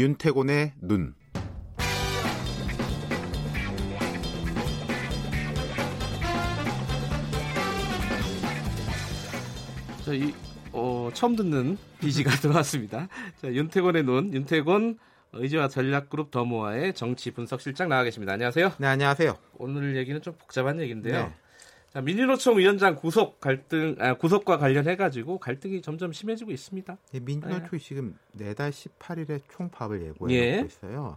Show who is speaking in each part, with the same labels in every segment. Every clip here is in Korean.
Speaker 1: 윤태곤의 눈.
Speaker 2: 자, 이, 어, 처음 듣는 비지가 들어왔습니다. 자, 윤태곤의 눈, 윤태곤 의지와 전략그룹 더모아의 정치 분석실장 나와 계십니다. 안녕하세요.
Speaker 1: 네, 안녕하세요.
Speaker 2: 오늘 얘기는 좀 복잡한 얘기인데요.
Speaker 1: 네.
Speaker 2: 자, 민주노총 위원장 구속 갈등, 아, 구속과 관련해 가지고 갈등이 점점 심해지고 있습니다.
Speaker 1: 예, 민주노총이 지금 내달 18일에 총파업을 예고해
Speaker 2: 예.
Speaker 1: 있어요.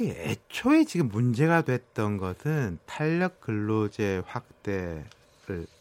Speaker 1: 애초에 지금 문제가 됐던 것은 탄력 근로제 확대를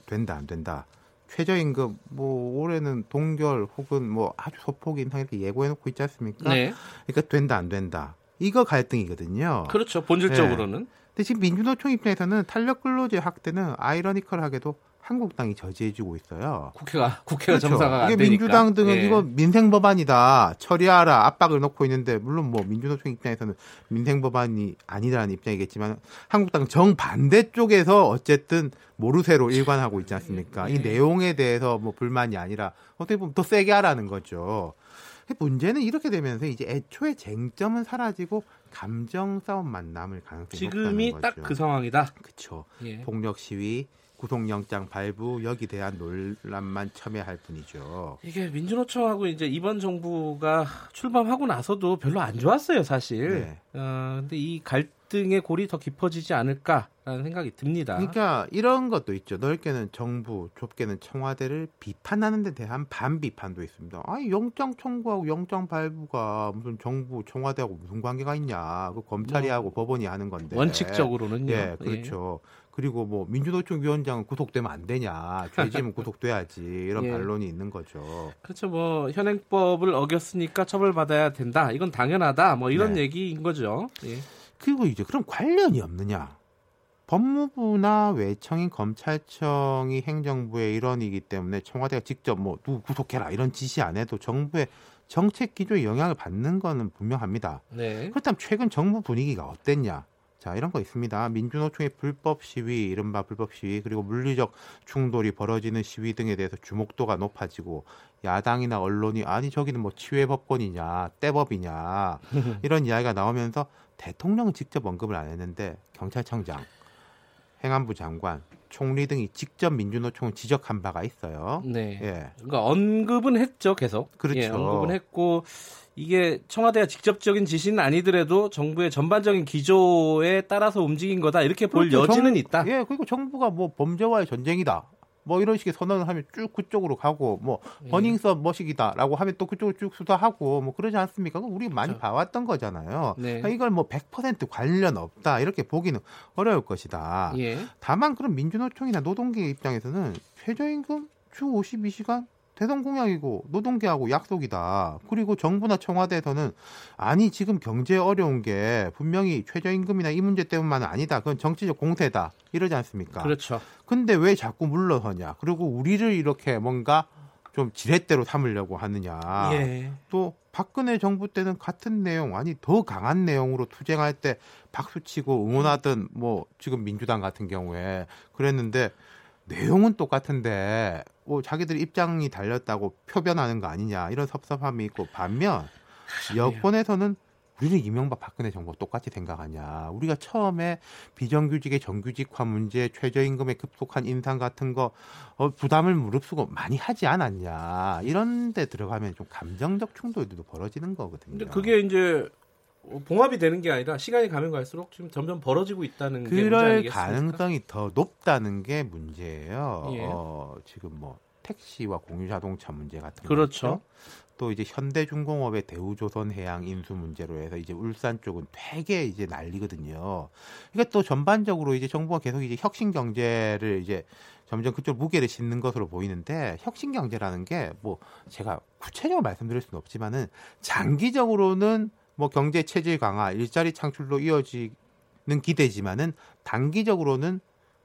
Speaker 1: 된다 안 된다. 최저임금 뭐 올해는 동결 혹은 뭐 아주 소폭 인상 이렇게 예고해 놓고 있지 않습니까?
Speaker 2: 네.
Speaker 1: 그러니까 된다 안 된다. 이거 갈등이거든요.
Speaker 2: 그렇죠. 본질적으로는.
Speaker 1: 근 데 지금 민주노총 입장에서는 탄력 근로제 확대는 아이러니컬하게도 한국당이 저지해주고 있어요.
Speaker 2: 국회가, 국회가
Speaker 1: 그렇죠.
Speaker 2: 정상화가 안
Speaker 1: 이게
Speaker 2: 되니까.
Speaker 1: 민주당 등은
Speaker 2: 예.
Speaker 1: 이거 민생 법안이다 처리하라 압박을 놓고 있는데 물론 뭐 민주노총 입장에서는 민생 법안이 아니라는 입장이겠지만 한국당 정 반대 쪽에서 어쨌든 모르쇠로 일관하고 있지 않습니까? 이
Speaker 2: 예.
Speaker 1: 내용에 대해서 뭐 불만이 아니라 어떻게 보면 더 세게 하라는 거죠. 문제는 이렇게 되면서 이제 애초에 쟁점은 사라지고 감정 싸움만 남을 가능성이
Speaker 2: 지금이
Speaker 1: 높다는
Speaker 2: 딱
Speaker 1: 거죠.
Speaker 2: 그 상황이다.
Speaker 1: 그렇죠.
Speaker 2: 예.
Speaker 1: 폭력 시위, 구속영장 발부 여기 대한 논란만 첨예할 뿐이죠.
Speaker 2: 이게 민주노총하고 이제 이번 정부가 출범하고 나서도 별로 안 좋았어요, 사실.
Speaker 1: 네.
Speaker 2: 어, 근데 이 갈 등의 골이 더 깊어지지 않을까라는 생각이 듭니다.
Speaker 1: 그러니까 이런 것도 있죠. 넓게는 정부, 좁게는 청와대를 비판하는 데 대한 반비판도 있습니다. 아니 영장 청구하고 영장 발부가 무슨 정부, 청와대하고 무슨 관계가 있냐? 그 검찰이
Speaker 2: 뭐,
Speaker 1: 하고 법원이 하는 건데.
Speaker 2: 원칙적으로는요.
Speaker 1: 예, 그렇죠. 그리고 뭐 민주노총 위원장은 구속되면 안 되냐? 죄지면 구속돼야지 이런
Speaker 2: 예.
Speaker 1: 반론이 있는 거죠.
Speaker 2: 그렇죠. 뭐 현행법을 어겼으니까 처벌받아야 된다. 이건 당연하다. 뭐 이런
Speaker 1: 네.
Speaker 2: 얘기인 거죠. 예.
Speaker 1: 그리고 이제 그럼 관련이 없느냐? 법무부나 외청인 검찰청이 행정부의 일원이기 때문에 청와대가 직접 뭐 누구 구속해라 이런 지시 안 해도 정부의 정책 기조에 영향을 받는 거는 분명합니다.
Speaker 2: 네.
Speaker 1: 그렇다면 최근 정부 분위기가 어땠냐? 자, 이런 거 있습니다. 민주노총의 불법 시위, 이른바 불법 시위, 그리고 물리적 충돌이 벌어지는 시위 등에 대해서 주목도가 높아지고, 야당이나 언론이, 아니, 저기는 뭐 치외 법권이냐, 떼법이냐, 이런 이야기가 나오면서 대통령은 직접 언급을 안 했는데, 경찰청장, 행안부 장관, 총리 등이 직접 민주노총을 지적한 바가 있어요.
Speaker 2: 네.
Speaker 1: 예.
Speaker 2: 그러니까 언급은 했죠, 계속.
Speaker 1: 그렇죠.
Speaker 2: 예, 언급은 했고 이게 청와대가 직접적인 지시는 아니더라도 정부의 전반적인 기조에 따라서 움직인 거다 이렇게 볼
Speaker 1: 그렇죠.
Speaker 2: 여지는
Speaker 1: 정-
Speaker 2: 있다.
Speaker 1: 예, 그리고 정부가 뭐 범죄와의 전쟁이다. 뭐 이런 식의 선언을 하면 쭉 그쪽으로 가고 뭐
Speaker 2: 예.
Speaker 1: 버닝썬 머시기다라고 하면 또 그쪽으로 쭉 수사하고 뭐 그러지 않습니까? 그거 우리 많이
Speaker 2: 그렇죠.
Speaker 1: 봐왔던 거잖아요.
Speaker 2: 네.
Speaker 1: 그러니까 이걸 뭐 100% 관련 없다 이렇게 보기는 어려울 것이다.
Speaker 2: 예.
Speaker 1: 다만 그럼 민주노총이나 노동계 입장에서는 최저임금 주 52시간 대선 공약이고 노동계하고 약속이다. 그리고 정부나 청와대에서는 아니 지금 경제 어려운 게 분명히 최저임금이나 이 문제 때문만은 아니다. 그건 정치적 공세다. 이러지 않습니까?
Speaker 2: 그렇죠.
Speaker 1: 근데 왜 자꾸 물러서냐? 그리고 우리를 이렇게 뭔가 좀 지렛대로 삼으려고 하느냐?
Speaker 2: 예.
Speaker 1: 또 박근혜 정부 때는 같은 내용 아니 더 강한 내용으로 투쟁할 때 박수치고 응원하던 뭐 지금 민주당 같은 경우에 그랬는데 내용은 똑같은데 뭐 자기들 입장이 달렸다고 표변하는 거 아니냐 이런 섭섭함이 있고 반면 여권에서는 우리는 이명박 박근혜 정부 똑같이 생각하냐. 우리가 처음에 비정규직의 정규직화 문제, 최저임금의 급속한 인상 같은 거 어, 부담을 무릅쓰고 많이 하지 않았냐. 이런 데 들어가면 좀 감정적 충돌도 벌어지는 거거든요.
Speaker 2: 근데 그게 이제 봉합이 되는 게 아니라 시간이 가면 갈수록 지금 점점 벌어지고 있다는 게 문제 아니겠습니까?
Speaker 1: 가능성이 더 높다는 게 문제예요.
Speaker 2: 예.
Speaker 1: 어, 지금 뭐 택시와 공유 자동차 문제 같은 거
Speaker 2: 그렇죠.
Speaker 1: 있죠. 또 이제 현대중공업의 대우조선해양 인수 문제로 해서 이제 울산 쪽은 되게 이제 난리거든요. 그러니까 또 전반적으로 이제 정부가 계속 이제 혁신 경제를 이제 점점 그쪽 무게를 싣는 것으로 보이는데 혁신 경제라는 게 뭐 제가 구체적으로 말씀드릴 수는 없지만은 장기적으로는 뭐 경제 체질 강화, 일자리 창출로 이어지는 기대지만은 단기적으로는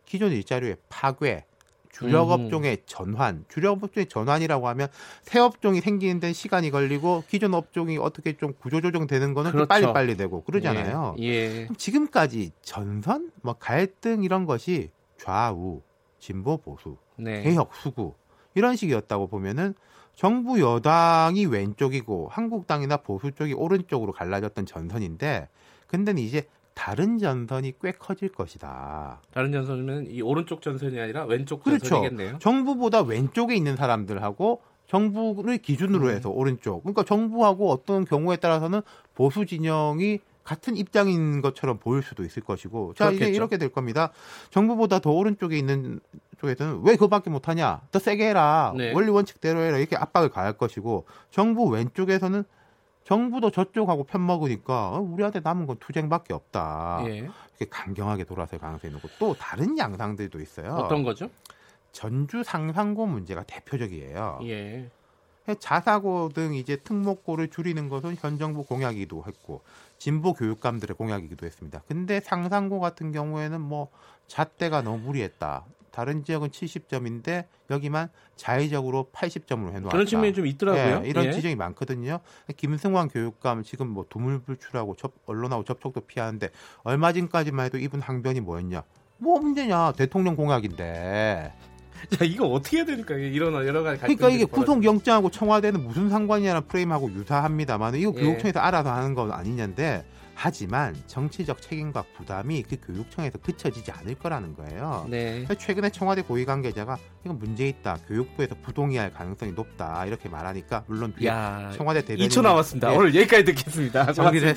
Speaker 1: 기존 일자리의 파괴, 주력
Speaker 2: 음.
Speaker 1: 업종의 전환, 주력 업종의 전환이라고 하면 새 업종이 생기는 데는 시간이 걸리고 기존 업종이 어떻게 좀 구조 조정되는 거는 좀
Speaker 2: 그렇죠.
Speaker 1: 빨리 빨리 되고 그러잖아요.
Speaker 2: 예. 예.
Speaker 1: 지금까지 전선, 뭐 갈등 이런 것이 좌우, 진보 보수,
Speaker 2: 네.
Speaker 1: 개혁 수구 이런 식이었다고 보면은 정부 여당이 왼쪽이고 한국당이나 보수 쪽이 오른쪽으로 갈라졌던 전선인데 근데는 이제 다른 전선이 꽤 커질 것이다.
Speaker 2: 다른 전선은 이 오른쪽 전선이 아니라 왼쪽
Speaker 1: 그렇죠.
Speaker 2: 전선이겠네요.
Speaker 1: 정부보다 왼쪽에 있는 사람들하고 정부를 기준으로
Speaker 2: 음.
Speaker 1: 해서 오른쪽. 그러니까 정부하고 어떤 경우에 따라서는 보수 진영이 같은 입장인 것처럼 보일 수도 있을 것이고. 자, 이제
Speaker 2: 그렇겠죠.
Speaker 1: 이렇게 될 겁니다. 정부보다 더 오른쪽에 있는 쪽에서는 왜 그거밖에 못하냐? 더 세게 해라.
Speaker 2: 네.
Speaker 1: 원리 원칙대로 해라. 이렇게 압박을 가할 것이고. 정부 왼쪽에서는 정부도 저쪽하고 편먹으니까 어, 우리한테 남은 건 투쟁밖에 없다.
Speaker 2: 예.
Speaker 1: 이렇게 강경하게 돌아설 가능성이 있고 또 다른 양상들도 있어요.
Speaker 2: 어떤 거죠?
Speaker 1: 전주 상상고 문제가 대표적이에요.
Speaker 2: 예.
Speaker 1: 자사고 등 이제 특목고를 줄이는 것은 현 정부 공약이기도 했고 진보 교육감들의 공약이기도 했습니다. 근데 상상고 같은 경우에는 뭐 잣대가 너무 무리했다. 다른 지역은 70점인데 여기만 자의적으로 80점으로 해놓았다.
Speaker 2: 그런 측면이 좀 있더라고요.
Speaker 1: 예, 이런
Speaker 2: 예.
Speaker 1: 지적이 많거든요. 김승환 교육감 지금 뭐 두물불출하고 접, 언론하고 접촉도 피하는데 얼마 전까지만 해도 이분 항변이 뭐였냐? 뭐 문제냐? 대통령 공약인데.
Speaker 2: 자, 이거 어떻게 해야 되니까 이런 여러 가지
Speaker 1: 그러니까 이게 구속영장하고 청와대는 무슨 상관이냐는 프레임하고 유사합니다만 이거
Speaker 2: 예.
Speaker 1: 교육청에서 알아서 하는 건 아니냐인데 하지만 정치적 책임과 부담이 그 교육청에서 그쳐지지 않을 거라는 거예요.
Speaker 2: 네.
Speaker 1: 최근에 청와대 고위 관계자가 이건 문제 있다. 교육부에서 부동의할 가능성이 높다. 이렇게 말하니까 물론
Speaker 2: 야.
Speaker 1: 청와대 대변인
Speaker 2: 2초 남았습니다.
Speaker 1: 예.
Speaker 2: 오늘 여기까지 듣겠습니다.
Speaker 1: 정리를.